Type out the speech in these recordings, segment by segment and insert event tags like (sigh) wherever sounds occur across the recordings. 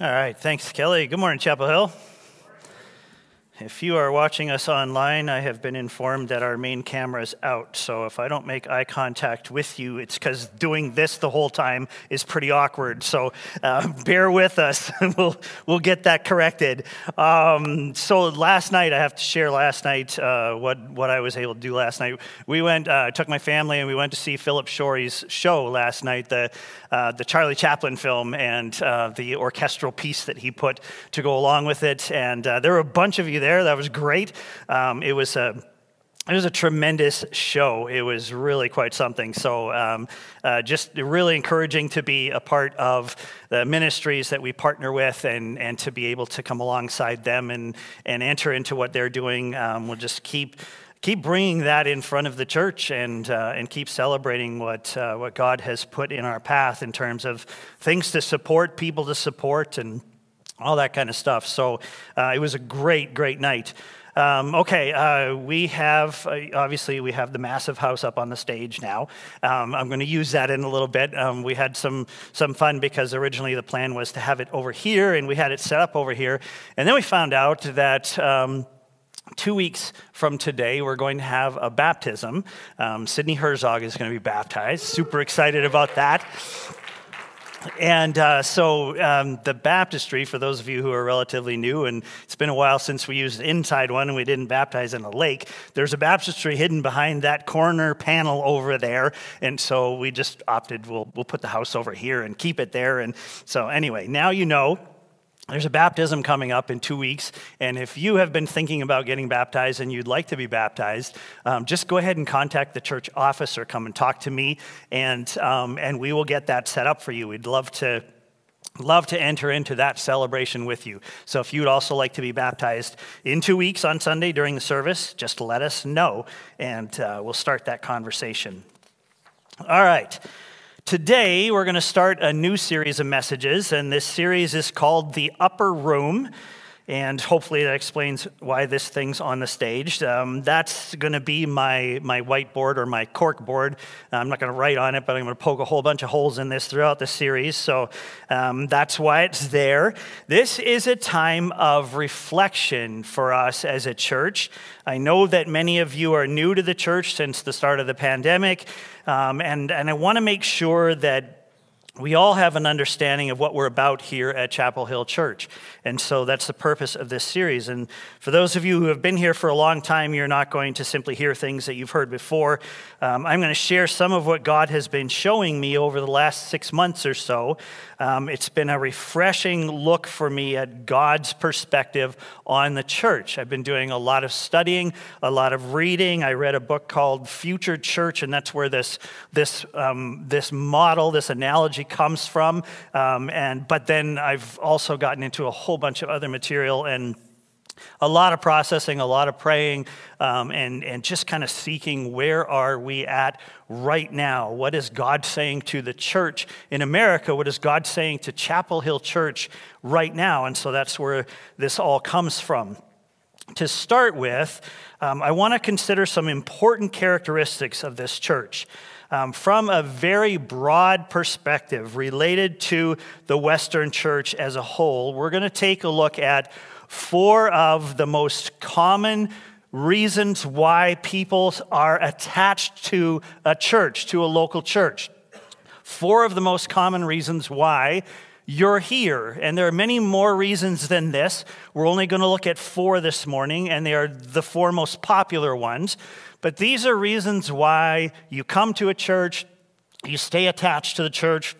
All right, thanks, Kelly. Good morning, Chapel Hill. If you are watching us online, I have been informed that our main camera is out. So if I don't make eye contact with you, it's because doing this the whole time is pretty awkward. So uh, bear with us, (laughs) we'll we'll get that corrected. Um, so last night, I have to share last night uh, what what I was able to do last night. We went, uh, took my family, and we went to see Philip Shorey's show last night, the uh, the Charlie Chaplin film, and uh, the orchestral piece that he put to go along with it. And uh, there were a bunch of you there there. That was great. Um, it was a it was a tremendous show. It was really quite something. So, um, uh, just really encouraging to be a part of the ministries that we partner with and, and to be able to come alongside them and, and enter into what they're doing. Um, we'll just keep keep bringing that in front of the church and, uh, and keep celebrating what, uh, what God has put in our path in terms of things to support, people to support, and all that kind of stuff. So uh, it was a great, great night. Um, okay, uh, we have uh, obviously we have the massive house up on the stage now. Um, I'm going to use that in a little bit. Um, we had some some fun because originally the plan was to have it over here, and we had it set up over here, and then we found out that. Um, two weeks from today, we're going to have a baptism. Um, Sydney Herzog is going to be baptized. Super excited about that. And uh, so um, the baptistry, for those of you who are relatively new, and it's been a while since we used inside one and we didn't baptize in a lake, there's a baptistry hidden behind that corner panel over there. And so we just opted, we'll, we'll put the house over here and keep it there. And so anyway, now you know there's a baptism coming up in two weeks, and if you have been thinking about getting baptized and you'd like to be baptized, um, just go ahead and contact the church office or come and talk to me, and, um, and we will get that set up for you. We'd love to love to enter into that celebration with you. So if you'd also like to be baptized in two weeks on Sunday during the service, just let us know, and uh, we'll start that conversation. All right. Today, we're going to start a new series of messages, and this series is called The Upper Room. And hopefully that explains why this thing's on the stage. Um, that's going to be my, my whiteboard or my cork board. I'm not going to write on it, but I'm going to poke a whole bunch of holes in this throughout the series. So um, that's why it's there. This is a time of reflection for us as a church. I know that many of you are new to the church since the start of the pandemic. Um, and, and I want to make sure that we all have an understanding of what we're about here at Chapel Hill Church. And so that's the purpose of this series. And for those of you who have been here for a long time, you're not going to simply hear things that you've heard before. Um, I'm going to share some of what God has been showing me over the last six months or so. Um, it's been a refreshing look for me at God's perspective on the church. I've been doing a lot of studying, a lot of reading. I read a book called Future Church, and that's where this, this, um, this model, this analogy comes from. Um, and, but then I've also gotten into a whole bunch of other material and a lot of processing, a lot of praying, um, and, and just kind of seeking where are we at right now? What is God saying to the church in America? What is God saying to Chapel Hill Church right now? And so that's where this all comes from. To start with, um, I want to consider some important characteristics of this church. Um, from a very broad perspective related to the Western church as a whole, we're going to take a look at four of the most common reasons why people are attached to a church, to a local church. Four of the most common reasons why you're here. And there are many more reasons than this. We're only going to look at four this morning, and they are the four most popular ones. But these are reasons why you come to a church, you stay attached to the church,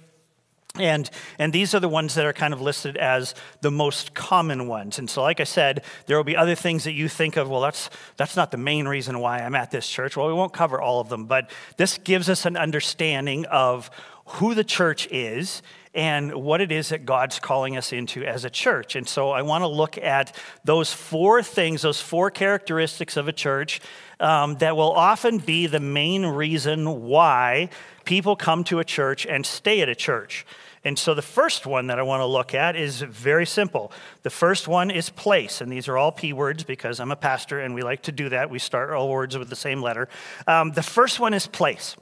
and, and these are the ones that are kind of listed as the most common ones. And so, like I said, there will be other things that you think of, well, that's, that's not the main reason why I'm at this church. Well, we won't cover all of them, but this gives us an understanding of who the church is and what it is that God's calling us into as a church. And so, I want to look at those four things, those four characteristics of a church um, that will often be the main reason why people come to a church and stay at a church. And so the first one that I want to look at is very simple. The first one is place, and these are all P words because I'm a pastor and we like to do that. We start all words with the same letter. Um, the first one is place.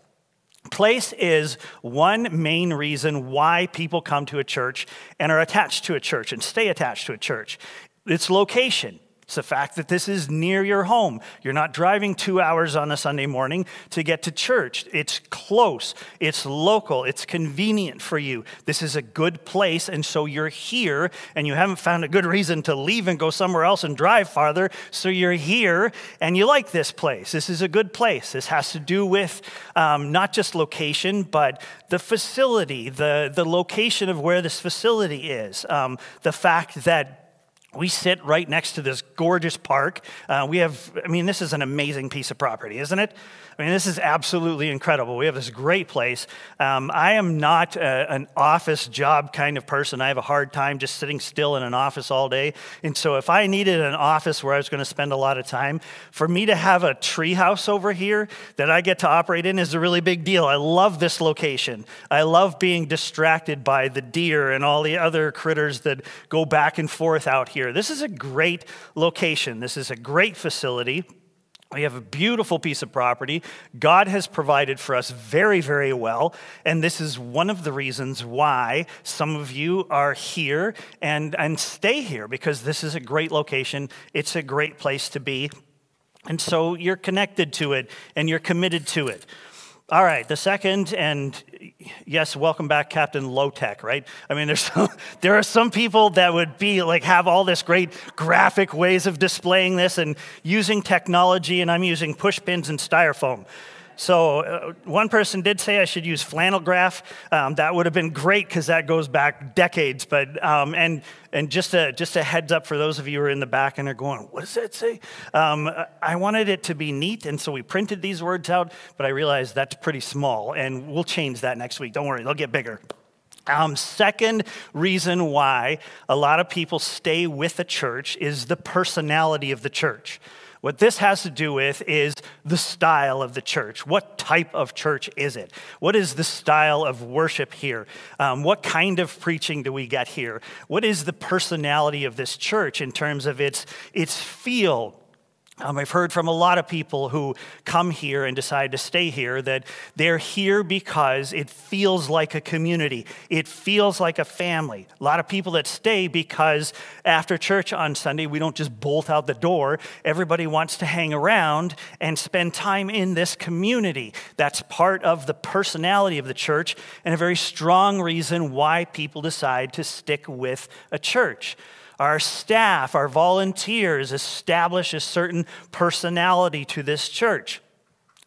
Place is one main reason why people come to a church and are attached to a church and stay attached to a church. It's location. It's the fact that this is near your home. You're not driving two hours on a Sunday morning to get to church. It's close, it's local, it's convenient for you. This is a good place, and so you're here, and you haven't found a good reason to leave and go somewhere else and drive farther. So you're here, and you like this place. This is a good place. This has to do with um, not just location, but the facility, the, the location of where this facility is, um, the fact that we sit right next to this gorgeous park. Uh, we have, I mean, this is an amazing piece of property, isn't it? I mean, this is absolutely incredible. We have this great place. Um, I am not a, an office job kind of person. I have a hard time just sitting still in an office all day. And so, if I needed an office where I was going to spend a lot of time, for me to have a treehouse over here that I get to operate in is a really big deal. I love this location. I love being distracted by the deer and all the other critters that go back and forth out here. This is a great location. This is a great facility. We have a beautiful piece of property. God has provided for us very, very well. And this is one of the reasons why some of you are here and, and stay here because this is a great location. It's a great place to be. And so you're connected to it and you're committed to it. All right, the second, and yes, welcome back, Captain Low Tech, right? I mean, there's (laughs) some, there are some people that would be like have all this great graphic ways of displaying this and using technology, and I'm using push pins and styrofoam. So uh, one person did say I should use flannel graph. Um, that would have been great because that goes back decades. But um, and and just a just a heads up for those of you who are in the back and are going, what does that say? Um, I wanted it to be neat, and so we printed these words out. But I realized that's pretty small, and we'll change that next week. Don't worry, they'll get bigger. Um, second reason why a lot of people stay with a church is the personality of the church. What this has to do with is the style of the church. What type of church is it? What is the style of worship here? Um, what kind of preaching do we get here? What is the personality of this church in terms of its, its feel? Um, I've heard from a lot of people who come here and decide to stay here that they're here because it feels like a community. It feels like a family. A lot of people that stay because after church on Sunday, we don't just bolt out the door. Everybody wants to hang around and spend time in this community. That's part of the personality of the church and a very strong reason why people decide to stick with a church. Our staff, our volunteers establish a certain personality to this church.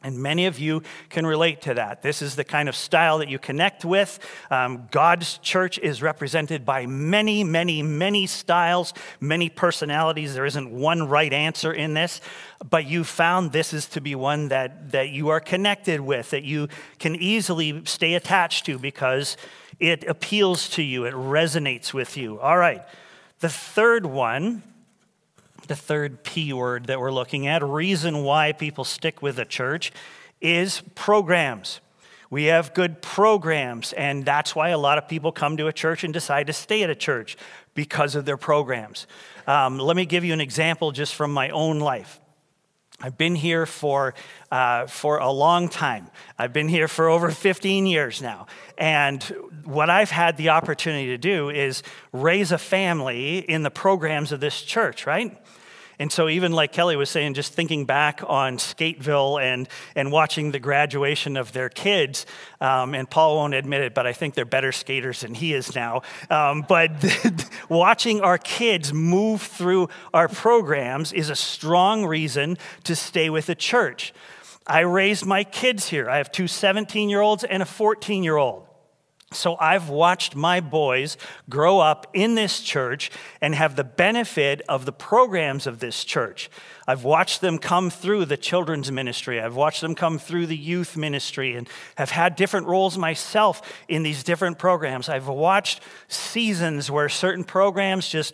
And many of you can relate to that. This is the kind of style that you connect with. Um, God's church is represented by many, many, many styles, many personalities. There isn't one right answer in this, but you found this is to be one that, that you are connected with, that you can easily stay attached to because it appeals to you, it resonates with you. All right. The third one, the third P word that we're looking at, reason why people stick with a church, is programs. We have good programs, and that's why a lot of people come to a church and decide to stay at a church because of their programs. Um, let me give you an example just from my own life. I've been here for, uh, for a long time. I've been here for over 15 years now. And what I've had the opportunity to do is raise a family in the programs of this church, right? And so, even like Kelly was saying, just thinking back on Skateville and, and watching the graduation of their kids, um, and Paul won't admit it, but I think they're better skaters than he is now. Um, but (laughs) watching our kids move through our programs is a strong reason to stay with the church. I raised my kids here. I have two 17 year olds and a 14 year old. So I've watched my boys grow up in this church and have the benefit of the programs of this church. I've watched them come through the children's ministry. I've watched them come through the youth ministry and have had different roles myself in these different programs. I've watched seasons where certain programs just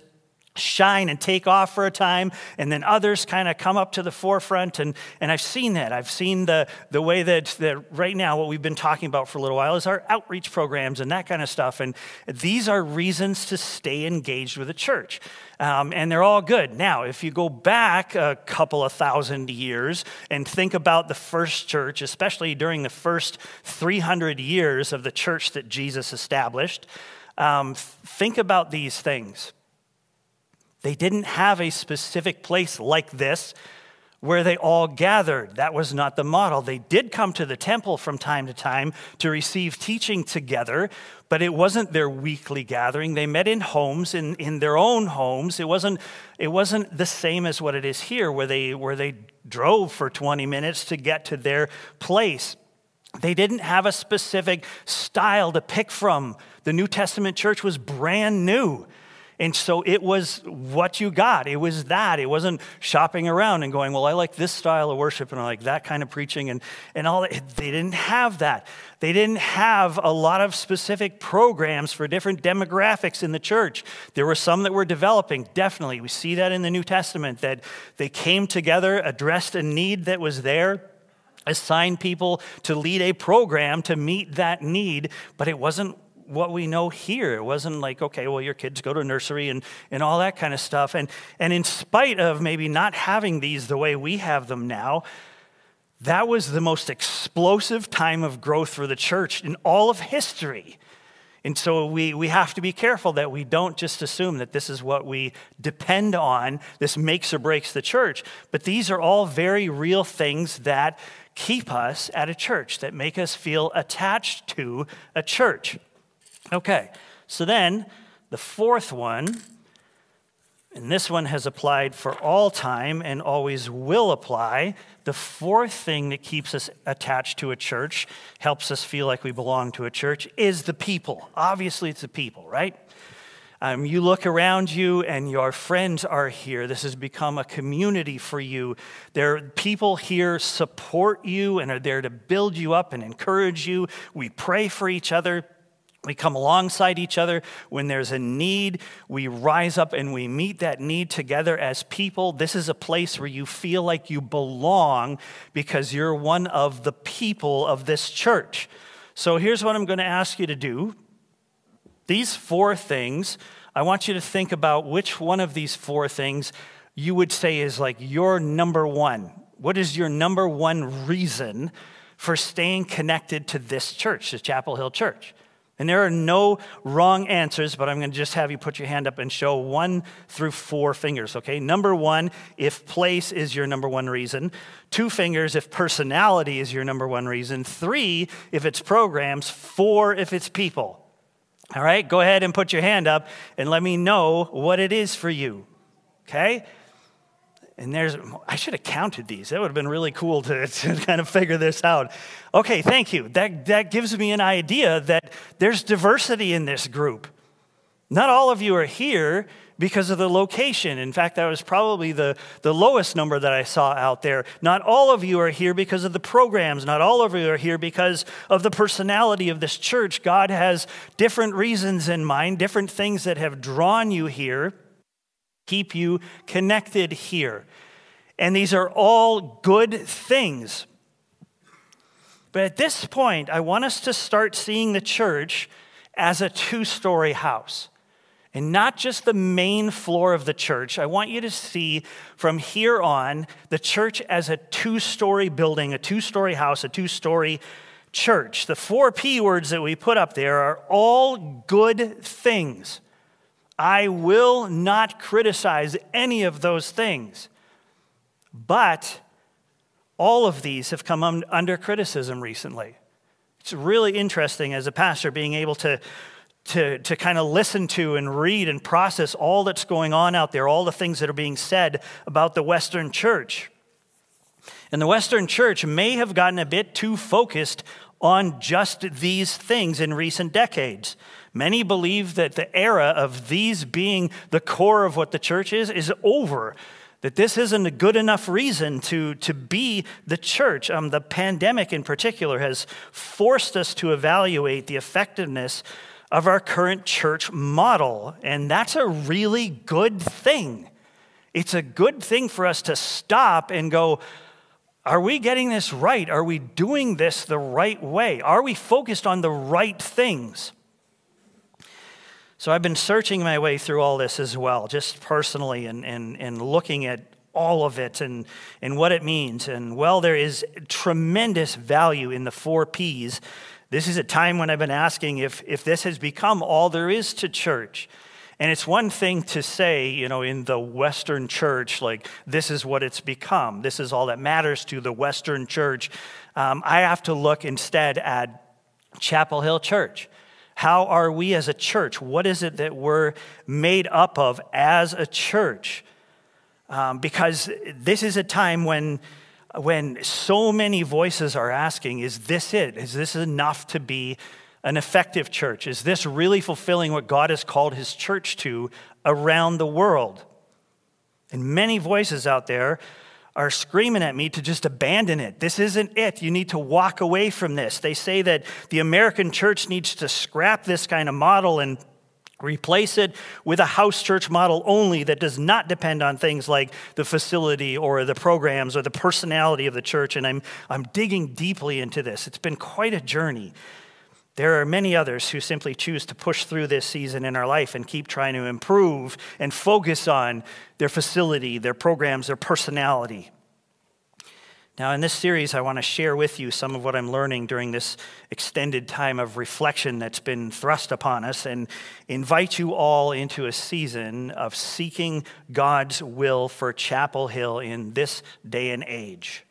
shine and take off for a time and then others kind of come up to the forefront and, and i've seen that. I've seen the, the way that, that right now what we've been talking about for a little while is our outreach programs and that kind of stuff and these are reasons to stay engaged with the church. Um, and they're all good. Now if you go back a couple of thousand years and think about the first church especially during the first 300 years of the church that jesus established um, think about these things they didn't have a specific place like this where they all gathered. That was not the model. They did come to the temple from time to time to receive teaching together, but it wasn't their weekly gathering. They met in homes, in, in their own homes. It wasn't, it wasn't the same as what it is here, where they, where they drove for 20 minutes to get to their place. They didn't have a specific style to pick from. The New Testament church was brand new. And so it was what you got. It was that. It wasn't shopping around and going, well, I like this style of worship and I like that kind of preaching and, and all that. They didn't have that. They didn't have a lot of specific programs for different demographics in the church. There were some that were developing, definitely. We see that in the New Testament, that they came together, addressed a need that was there assigned people to lead a program to meet that need, but it wasn't what we know here. It wasn't like, okay, well, your kids go to nursery and, and all that kind of stuff. And, and in spite of maybe not having these the way we have them now, that was the most explosive time of growth for the church in all of history. And so we, we have to be careful that we don't just assume that this is what we depend on, this makes or breaks the church. But these are all very real things that keep us at a church, that make us feel attached to a church. Okay, so then the fourth one, and this one has applied for all time and always will apply. The fourth thing that keeps us attached to a church, helps us feel like we belong to a church, is the people. Obviously, it's the people, right? Um, you look around you and your friends are here. This has become a community for you. There, are people here support you and are there to build you up and encourage you. We pray for each other. We come alongside each other when there's a need. We rise up and we meet that need together as people. This is a place where you feel like you belong because you're one of the people of this church. So here's what I'm going to ask you to do. These four things, I want you to think about which one of these four things you would say is like your number one. What is your number one reason for staying connected to this church, the Chapel Hill Church? And there are no wrong answers, but I'm going to just have you put your hand up and show one through four fingers, okay? Number one, if place is your number one reason. Two fingers if personality is your number one reason. Three if it's programs. Four if it's people. All right, go ahead and put your hand up and let me know what it is for you, okay? And there's, I should have counted these. That would have been really cool to, (laughs) to, kind of figure this out. Okay, thank you. That, that gives me an idea that there's diversity in this group. Not all of you are here because of the location. In fact, that was probably the, the lowest number that I saw out there. Not all of you are here because of the programs. Not all of you are here because of the personality of this church. God has different reasons in mind, different things that have drawn you here keep you connected here. And these are all good things. But at this point, I want us to start seeing the church as a two story house. And not just the main floor of the church. I want you to see from here on the church as a two story building, a two story house, a two story church. The four P words that we put up there are all good things. I will not criticize any of those things. But all of these have come under criticism recently. It's really interesting as a pastor being able to, to, to kind of listen to and read and process all that's going on out there, all the things that are being said about the Western church. And the Western church may have gotten a bit too focused on just these things in recent decades. Many believe that the era of these being the core of what the church is is over. That this isn't a good enough reason to, to be the church. Um, the pandemic, in particular, has forced us to evaluate the effectiveness of our current church model. And that's a really good thing. It's a good thing for us to stop and go, are we getting this right? Are we doing this the right way? Are we focused on the right things? So I've been searching my way through all this as well, just personally, and, and, and looking at all of it and, and what it means. And well, there is tremendous value in the four P's this is a time when I've been asking if, if this has become all there is to church. And it's one thing to say, you know, in the Western church, like, this is what it's become. This is all that matters to the Western church. Um, I have to look instead at Chapel Hill Church. How are we as a church? What is it that we're made up of as a church? Um, because this is a time when when so many voices are asking, is this it? Is this enough to be an effective church? Is this really fulfilling what God has called his church to around the world? And many voices out there are screaming at me to just abandon it. This isn't it. You need to walk away from this. They say that the American church needs to scrap this kind of model and Replace it with a house church model only that does not depend on things like the facility or the programs or the personality of the church. And I'm, I'm digging deeply into this. It's been quite a journey. There are many others who simply choose to push through this season in our life and keep trying to improve and focus on their facility, their programs, their personality. Now, in this series, I want to share with you some of what I'm learning during this extended time of reflection that's been thrust upon us and invite you all into a season of seeking God's will for Chapel Hill in this day and age.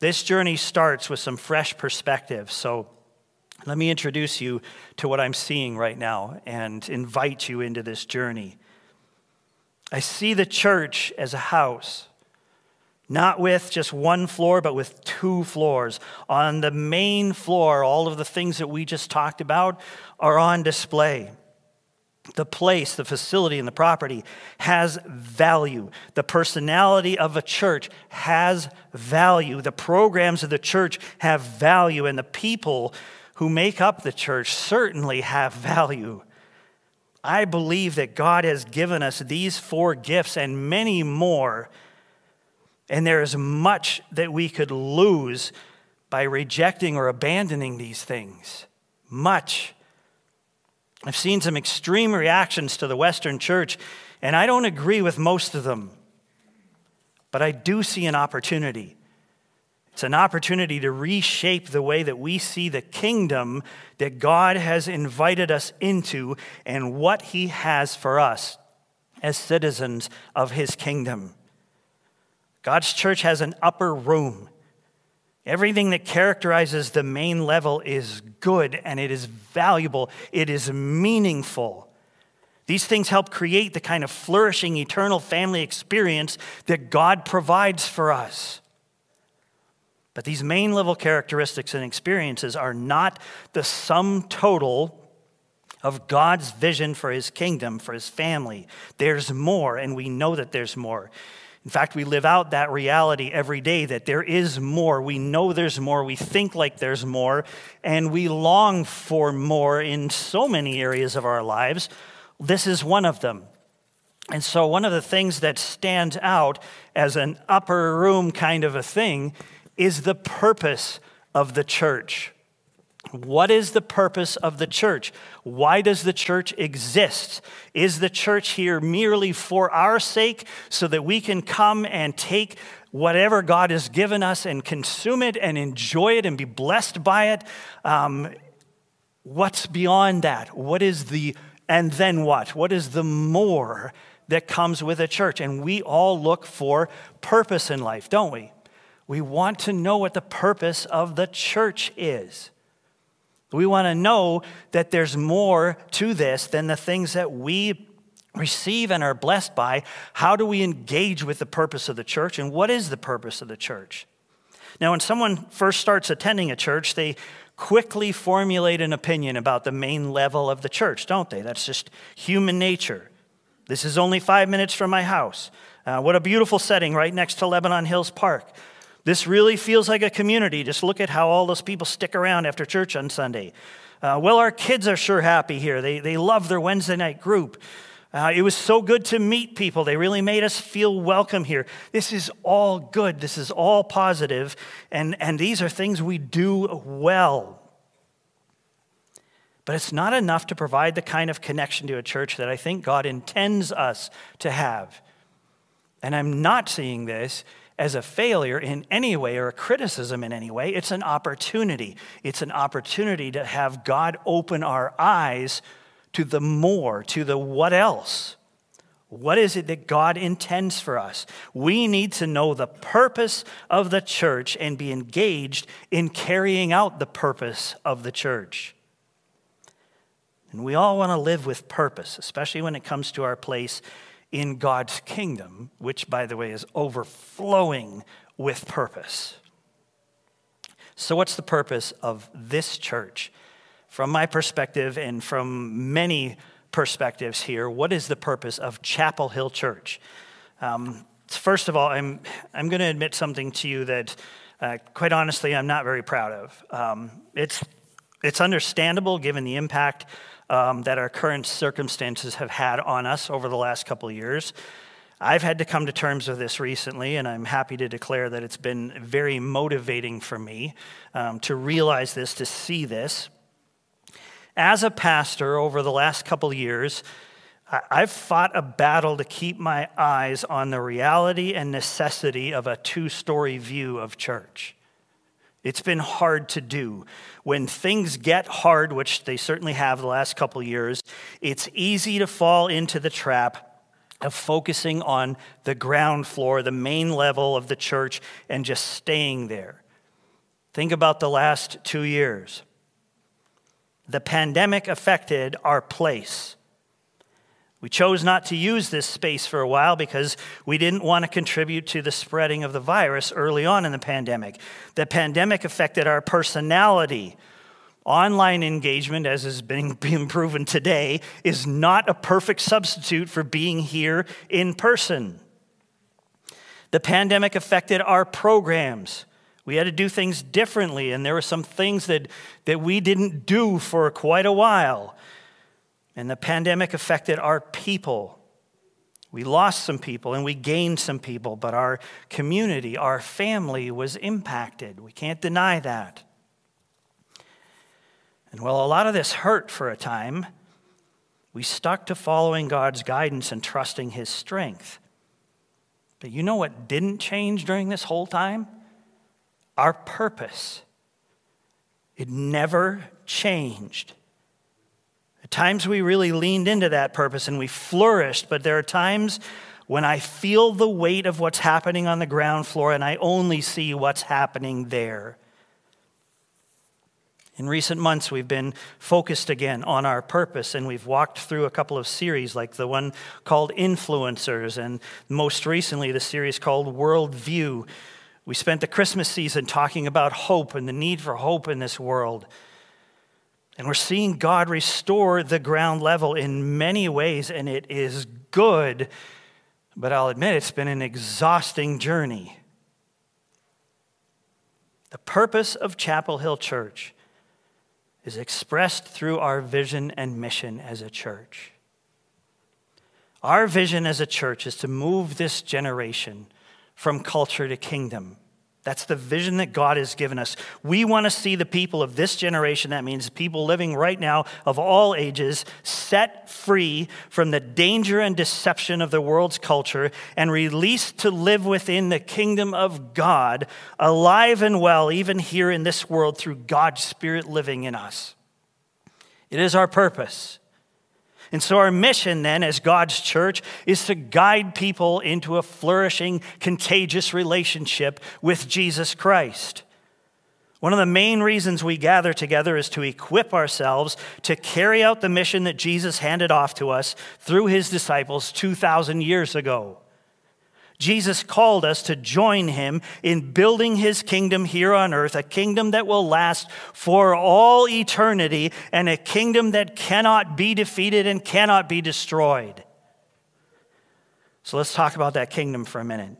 This journey starts with some fresh perspective. So, let me introduce you to what I'm seeing right now and invite you into this journey. I see the church as a house not with just one floor, but with two floors. On the main floor, all of the things that we just talked about are on display. The place, the facility, and the property has value. The personality of a church has value. The programs of the church have value. And the people who make up the church certainly have value. I believe that God has given us these four gifts and many more and there is much that we could lose by rejecting or abandoning these things. Much. I've seen some extreme reactions to the Western church, and I don't agree with most of them. But I do see an opportunity. It's an opportunity to reshape the way that we see the kingdom that God has invited us into and what He has for us as citizens of His kingdom. God's church has an upper room. Everything that characterizes the main level is good and it is valuable, it is meaningful. These things help create the kind of flourishing eternal family experience that God provides for us. But these main level characteristics and experiences are not the sum total of God's vision for his kingdom, for his family. There's more, and we know that there's more. In fact, we live out that reality every day that there is more. We know there's more. We think like there's more. And we long for more in so many areas of our lives. This is one of them. And so, one of the things that stands out as an upper room kind of a thing is the purpose of the church. What is the purpose of the church? Why does the church exist? Is the church here merely for our sake so that we can come and take whatever God has given us and consume it and enjoy it and be blessed by it? Um, what's beyond that? What is the, and then what? What is the more that comes with a church? And we all look for purpose in life, don't we? We want to know what the purpose of the church is. We want to know that there's more to this than the things that we receive and are blessed by. How do we engage with the purpose of the church, and what is the purpose of the church? Now, when someone first starts attending a church, they quickly formulate an opinion about the main level of the church, don't they? That's just human nature. This is only five minutes from my house. Uh, what a beautiful setting right next to Lebanon Hills Park. This really feels like a community. Just look at how all those people stick around after church on Sunday. Uh, well, our kids are sure happy here. They, they love their Wednesday night group. Uh, it was so good to meet people. They really made us feel welcome here. This is all good. This is all positive, and, and these are things we do well. But it's not enough to provide the kind of connection to a church that I think God intends us to have. And I'm not seeing this as a failure in any way or a criticism in any way. It's an opportunity. It's an opportunity to have God open our eyes to the more, to the what else. What is it that God intends for us? We need to know the purpose of the church and be engaged in carrying out the purpose of the church. And we all want to live with purpose, especially when it comes to our place in God's kingdom, which, by the way, is overflowing with purpose. So, what's the purpose of this church? From my perspective and from many perspectives here, what is the purpose of Chapel Hill Church? Um, first of all, I'm, I'm going to admit something to you that, uh, quite honestly, I'm not very proud of. Um, it's, it's understandable given the impact um, that our current circumstances have had on us over the last couple of years. I've had to come to terms with this recently, and I'm happy to declare that it's been very motivating for me um, to realize this, to see this. As a pastor over the last couple years, I've fought a battle to keep my eyes on the reality and necessity of a two story view of church. It's been hard to do. When things get hard, which they certainly have the last couple years, it's easy to fall into the trap of focusing on the ground floor, the main level of the church, and just staying there. Think about the last two years. The pandemic affected our place. We chose not to use this space for a while because we didn't want to contribute to the spreading of the virus early on in the pandemic. The pandemic affected our personality. Online engagement, as is being, (laughs) being proven today, is not a perfect substitute for being here in person. The pandemic affected our programs. We had to do things differently, and there were some things that, that we didn't do for quite a while. And the pandemic affected our people. We lost some people and we gained some people, but our community, our family was impacted. We can't deny that. And while a lot of this hurt for a time, we stuck to following God's guidance and trusting His strength. But you know what didn't change during this whole time? Our purpose. It never changed. Times we really leaned into that purpose and we flourished, but there are times when I feel the weight of what's happening on the ground floor and I only see what's happening there. In recent months, we've been focused again on our purpose, and we've walked through a couple of series, like the one called Influencers, and most recently, the series called Worldview. We spent the Christmas season talking about hope and the need for hope in this world. And we're seeing God restore the ground level in many ways, and it is good. But I'll admit it's been an exhausting journey. The purpose of Chapel Hill Church is expressed through our vision and mission as a church. Our vision as a church is to move this generation from culture to kingdom. That's the vision that God has given us. We want to see the people of this generation, that means people living right now of all ages, set free from the danger and deception of the world's culture and released to live within the kingdom of God, alive and well, even here in this world, through God's Spirit living in us. It is our purpose. And so, our mission then, as God's church, is to guide people into a flourishing, contagious relationship with Jesus Christ. One of the main reasons we gather together is to equip ourselves to carry out the mission that Jesus handed off to us through his disciples 2,000 years ago. Jesus called us to join him in building his kingdom here on earth, a kingdom that will last for all eternity and a kingdom that cannot be defeated and cannot be destroyed. So let's talk about that kingdom for a minute.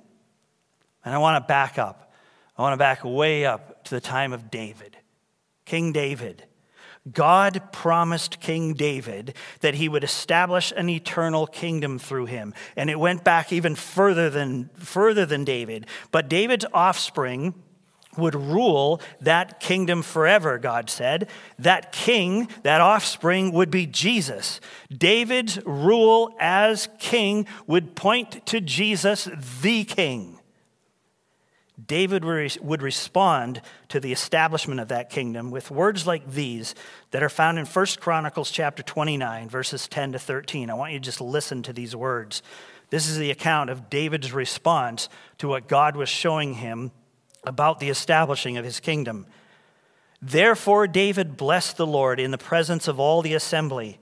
And I want to back up. I want to back way up to the time of David, King David. God promised King David that he would establish an eternal kingdom through him. And it went back even further than, further than David. But David's offspring would rule that kingdom forever, God said. That king, that offspring, would be Jesus. David's rule as king would point to Jesus, the king. David would respond to the establishment of that kingdom with words like these that are found in 1 Chronicles chapter 29 verses 10 to 13. I want you to just listen to these words. This is the account of David's response to what God was showing him about the establishing of his kingdom. Therefore David blessed the Lord in the presence of all the assembly.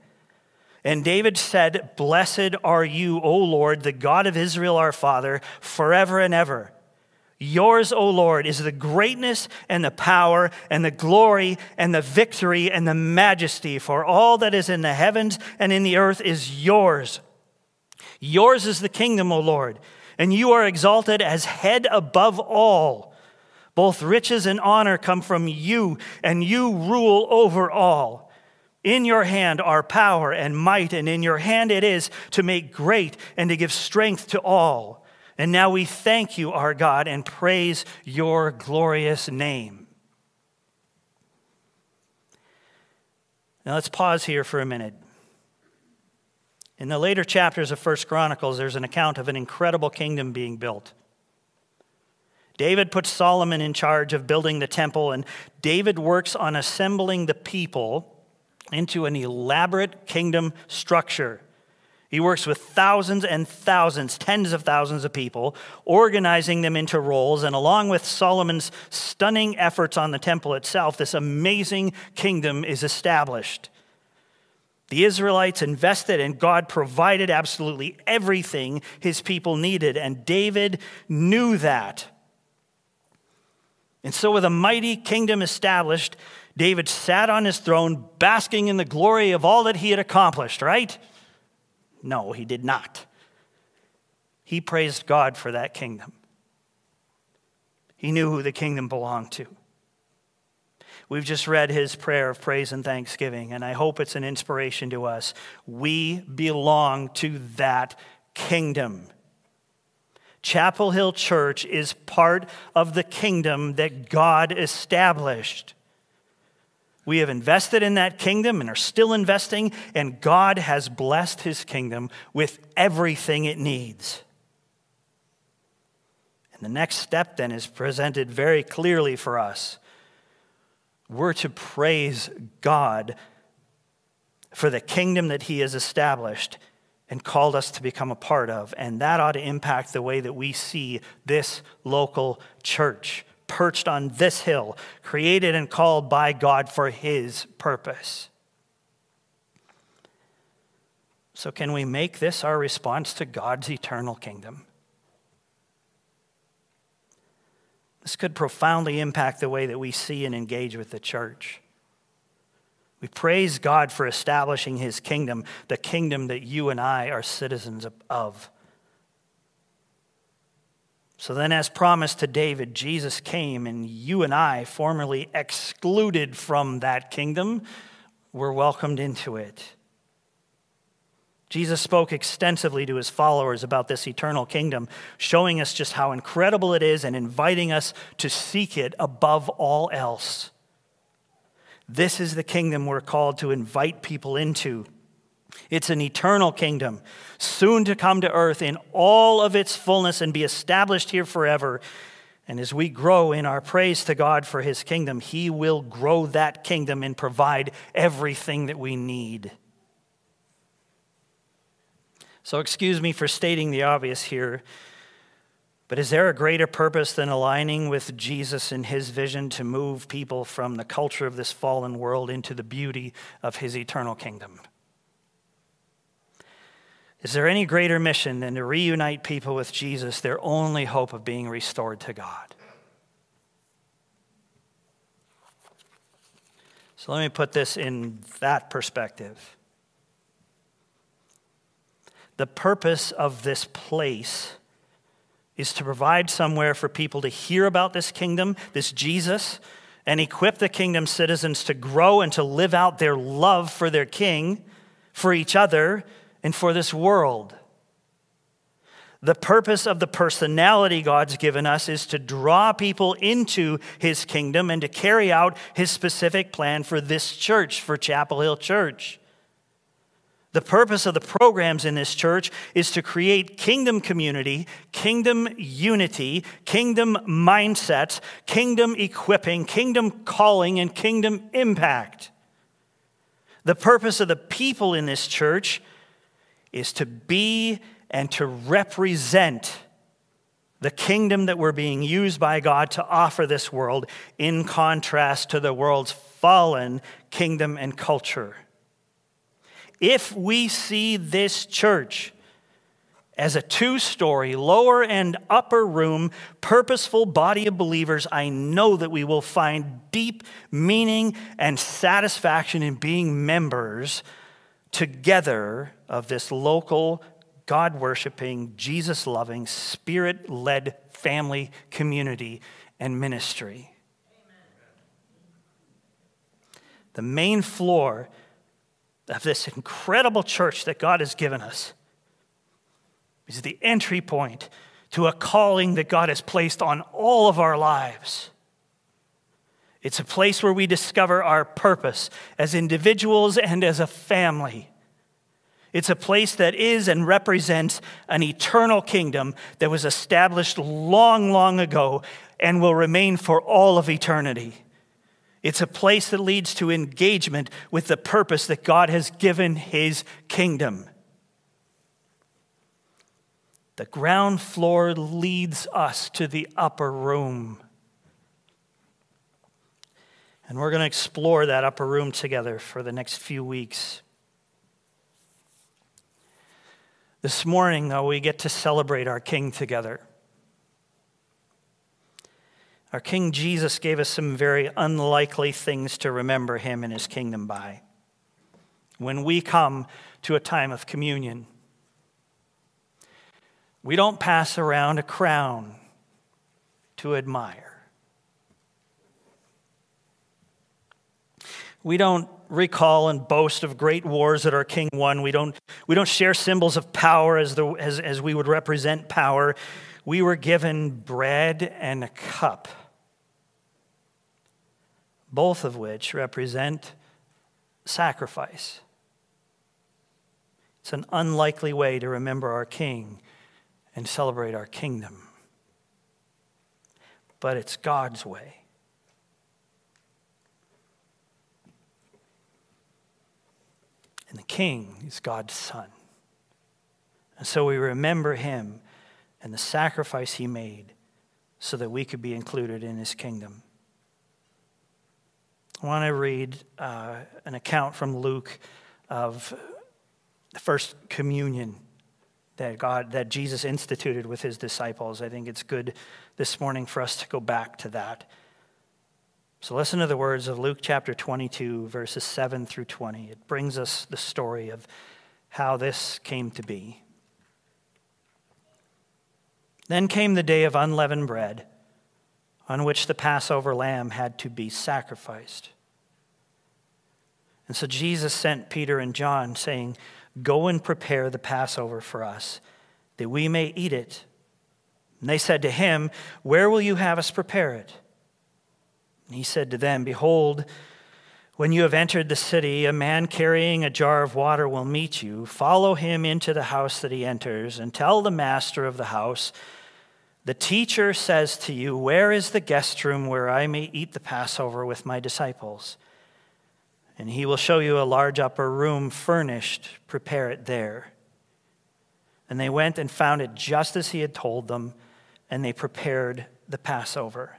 And David said, "Blessed are you, O Lord, the God of Israel our father, forever and ever." Yours, O Lord, is the greatness and the power and the glory and the victory and the majesty, for all that is in the heavens and in the earth is yours. Yours is the kingdom, O Lord, and you are exalted as head above all. Both riches and honor come from you, and you rule over all. In your hand are power and might, and in your hand it is to make great and to give strength to all. And now we thank you, our God, and praise your glorious name. Now let's pause here for a minute. In the later chapters of First Chronicles, there's an account of an incredible kingdom being built. David puts Solomon in charge of building the temple, and David works on assembling the people into an elaborate kingdom structure. He works with thousands and thousands, tens of thousands of people, organizing them into roles. And along with Solomon's stunning efforts on the temple itself, this amazing kingdom is established. The Israelites invested, and God provided absolutely everything his people needed. And David knew that. And so, with a mighty kingdom established, David sat on his throne, basking in the glory of all that he had accomplished, right? No, he did not. He praised God for that kingdom. He knew who the kingdom belonged to. We've just read his prayer of praise and thanksgiving, and I hope it's an inspiration to us. We belong to that kingdom. Chapel Hill Church is part of the kingdom that God established. We have invested in that kingdom and are still investing, and God has blessed his kingdom with everything it needs. And the next step then is presented very clearly for us. We're to praise God for the kingdom that he has established and called us to become a part of. And that ought to impact the way that we see this local church perched on this hill, created and called by God for his purpose. So, can we make this our response to God's eternal kingdom? This could profoundly impact the way that we see and engage with the church. We praise God for establishing his kingdom, the kingdom that you and I are citizens of. So then, as promised to David, Jesus came, and you and I, formerly excluded from that kingdom, were welcomed into it. Jesus spoke extensively to his followers about this eternal kingdom, showing us just how incredible it is and inviting us to seek it above all else. This is the kingdom we're called to invite people into. It's an eternal kingdom, soon to come to earth in all of its fullness and be established here forever. And as we grow in our praise to God for his kingdom, he will grow that kingdom and provide everything that we need. So, excuse me for stating the obvious here, but is there a greater purpose than aligning with Jesus and his vision to move people from the culture of this fallen world into the beauty of his eternal kingdom? Is there any greater mission than to reunite people with Jesus, their only hope of being restored to God? So let me put this in that perspective. The purpose of this place is to provide somewhere for people to hear about this kingdom, this Jesus, and equip the kingdom citizens to grow and to live out their love for their king, for each other, and for this world. The purpose of the personality God's given us is to draw people into his kingdom and to carry out his specific plan for this church, for Chapel Hill Church. The purpose of the programs in this church is to create kingdom community, kingdom unity, kingdom mindsets, kingdom equipping, kingdom calling, and kingdom impact. The purpose of the people in this church is to be and to represent the kingdom that we're being used by God to offer this world in contrast to the world's fallen kingdom and culture. If we see this church as a two story, lower and upper room, purposeful body of believers, I know that we will find deep meaning and satisfaction in being members together of this local God worshiping, Jesus loving, spirit led family, community, and ministry. Amen. The main floor of this incredible church that God has given us is the entry point to a calling that God has placed on all of our lives. It's a place where we discover our purpose as individuals and as a family. It's a place that is and represents an eternal kingdom that was established long, long ago and will remain for all of eternity. It's a place that leads to engagement with the purpose that God has given his kingdom. The ground floor leads us to the upper room. And we're going to explore that upper room together for the next few weeks. This morning, though, we get to celebrate our King together. Our King Jesus gave us some very unlikely things to remember him and his kingdom by. When we come to a time of communion, we don't pass around a crown to admire. We don't recall and boast of great wars that our king won. We don't, we don't share symbols of power as, the, as, as we would represent power. We were given bread and a cup, both of which represent sacrifice. It's an unlikely way to remember our king and celebrate our kingdom. But it's God's way. And the king is God's son. And so we remember him and the sacrifice he made so that we could be included in his kingdom. I want to read uh, an account from Luke of the first communion that God that Jesus instituted with his disciples. I think it's good this morning for us to go back to that. So listen to the words of Luke chapter 22, verses 7 through 20. It brings us the story of how this came to be. Then came the day of unleavened bread, on which the Passover lamb had to be sacrificed. And so Jesus sent Peter and John, saying, Go and prepare the Passover for us, that we may eat it. And they said to him, Where will you have us prepare it? And he said to them, Behold, when you have entered the city, a man carrying a jar of water will meet you. Follow him into the house that he enters, and tell the master of the house, The teacher says to you, Where is the guest room where I may eat the Passover with my disciples? And he will show you a large upper room furnished. Prepare it there. And they went and found it just as he had told them, and they prepared the Passover.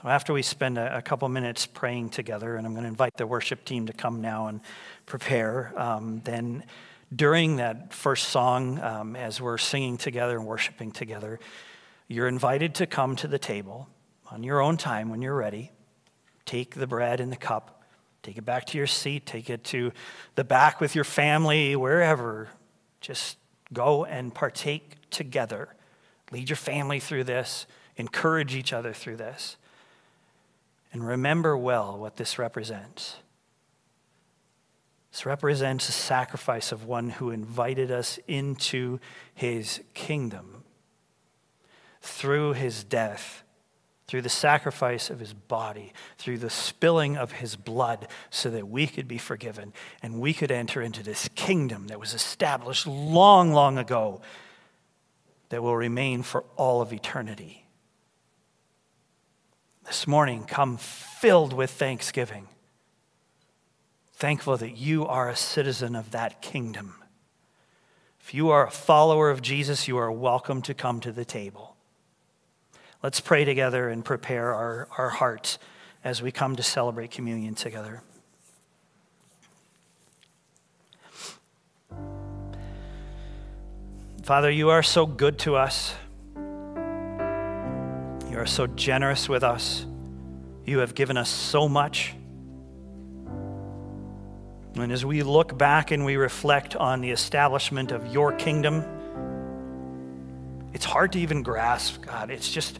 So, after we spend a, a, couple minutes praying together, and I'm going to invite the worship team to come now and prepare, um, then during that first song, um, as we're singing together and worshiping together, you're invited to come to the table on your own time when you're ready. Take the bread and the cup, take it back to your seat, take it to the back with your family, wherever. Just go and partake together. Lead your family through this, encourage each other through this. And remember well what this represents. This represents a sacrifice of one who invited us into his kingdom through his death, through the sacrifice of his body, through the spilling of his blood, so that we could be forgiven and we could enter into this kingdom that was established long, long ago that will remain for all of eternity this morning come filled with thanksgiving, thankful that you are a citizen of that kingdom. If you are a follower of Jesus, you are welcome to come to the table. Let's pray together and prepare our, our hearts as we come to celebrate communion together. Father, you are so good to us. You are so generous with us. You have given us so much. And as we look back and we reflect on the establishment of your kingdom, it's hard to even grasp, God. It's just,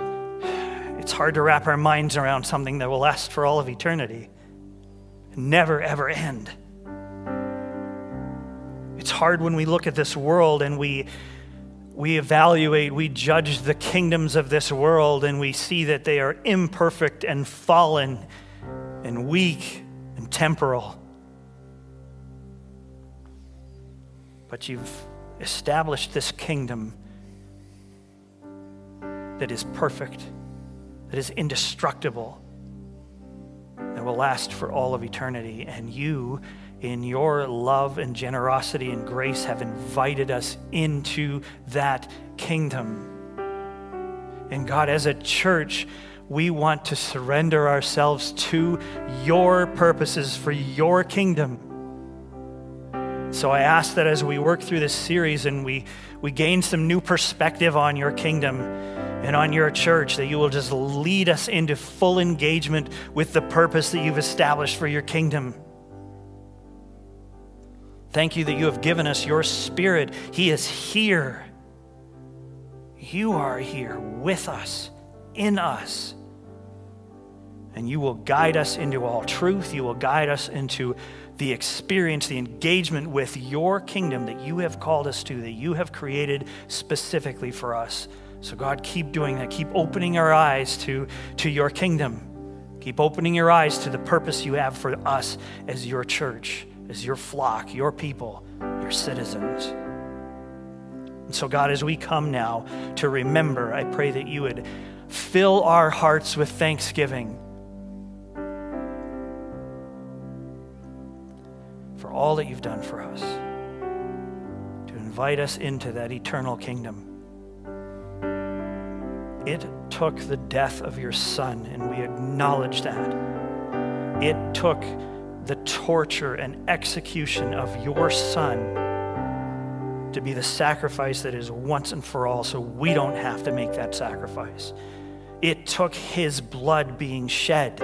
it's hard to wrap our minds around something that will last for all of eternity never, ever end. It's hard when we look at this world and we we evaluate, we judge the kingdoms of this world, and we see that they are imperfect and fallen and weak and temporal. But you've established this kingdom that is perfect, that is indestructible, that will last for all of eternity. And you in your love and generosity and grace, have invited us into that kingdom. And God, as a church, we want to surrender ourselves to your purposes for your kingdom. So I ask that as we work through this series and we, we gain some new perspective on your kingdom and on your church, that you will just lead us into full engagement with the purpose that you've established for your kingdom. Thank you that you have given us your spirit. He is here. You are here with us, in us. And you will guide us into all truth. You will guide us into the experience, the engagement with your kingdom that you have called us to, that you have created specifically for us. So, God, keep doing that. Keep opening our eyes to, to your kingdom. Keep opening your eyes to the purpose you have for us as your church as your flock, your people, your citizens. And so, God, as we come now to remember, I pray that you would fill our hearts with thanksgiving for all that you've done for us, to invite us into that eternal kingdom. It took the death of your son, and we acknowledge that. It took the torture and execution of your son to be the sacrifice that is once and for all, so we don't have to make that sacrifice. It took his blood being shed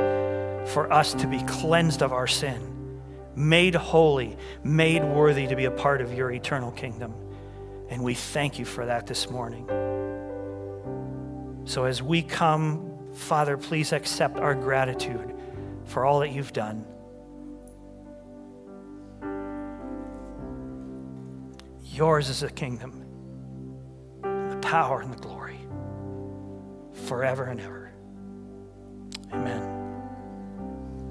for us to be cleansed of our sin, made holy, made worthy to be a part of your eternal kingdom. And we thank you for that this morning. So as we come, Father, please accept our gratitude for all that you've done. Yours is the kingdom, the power, and the glory forever and ever. Amen.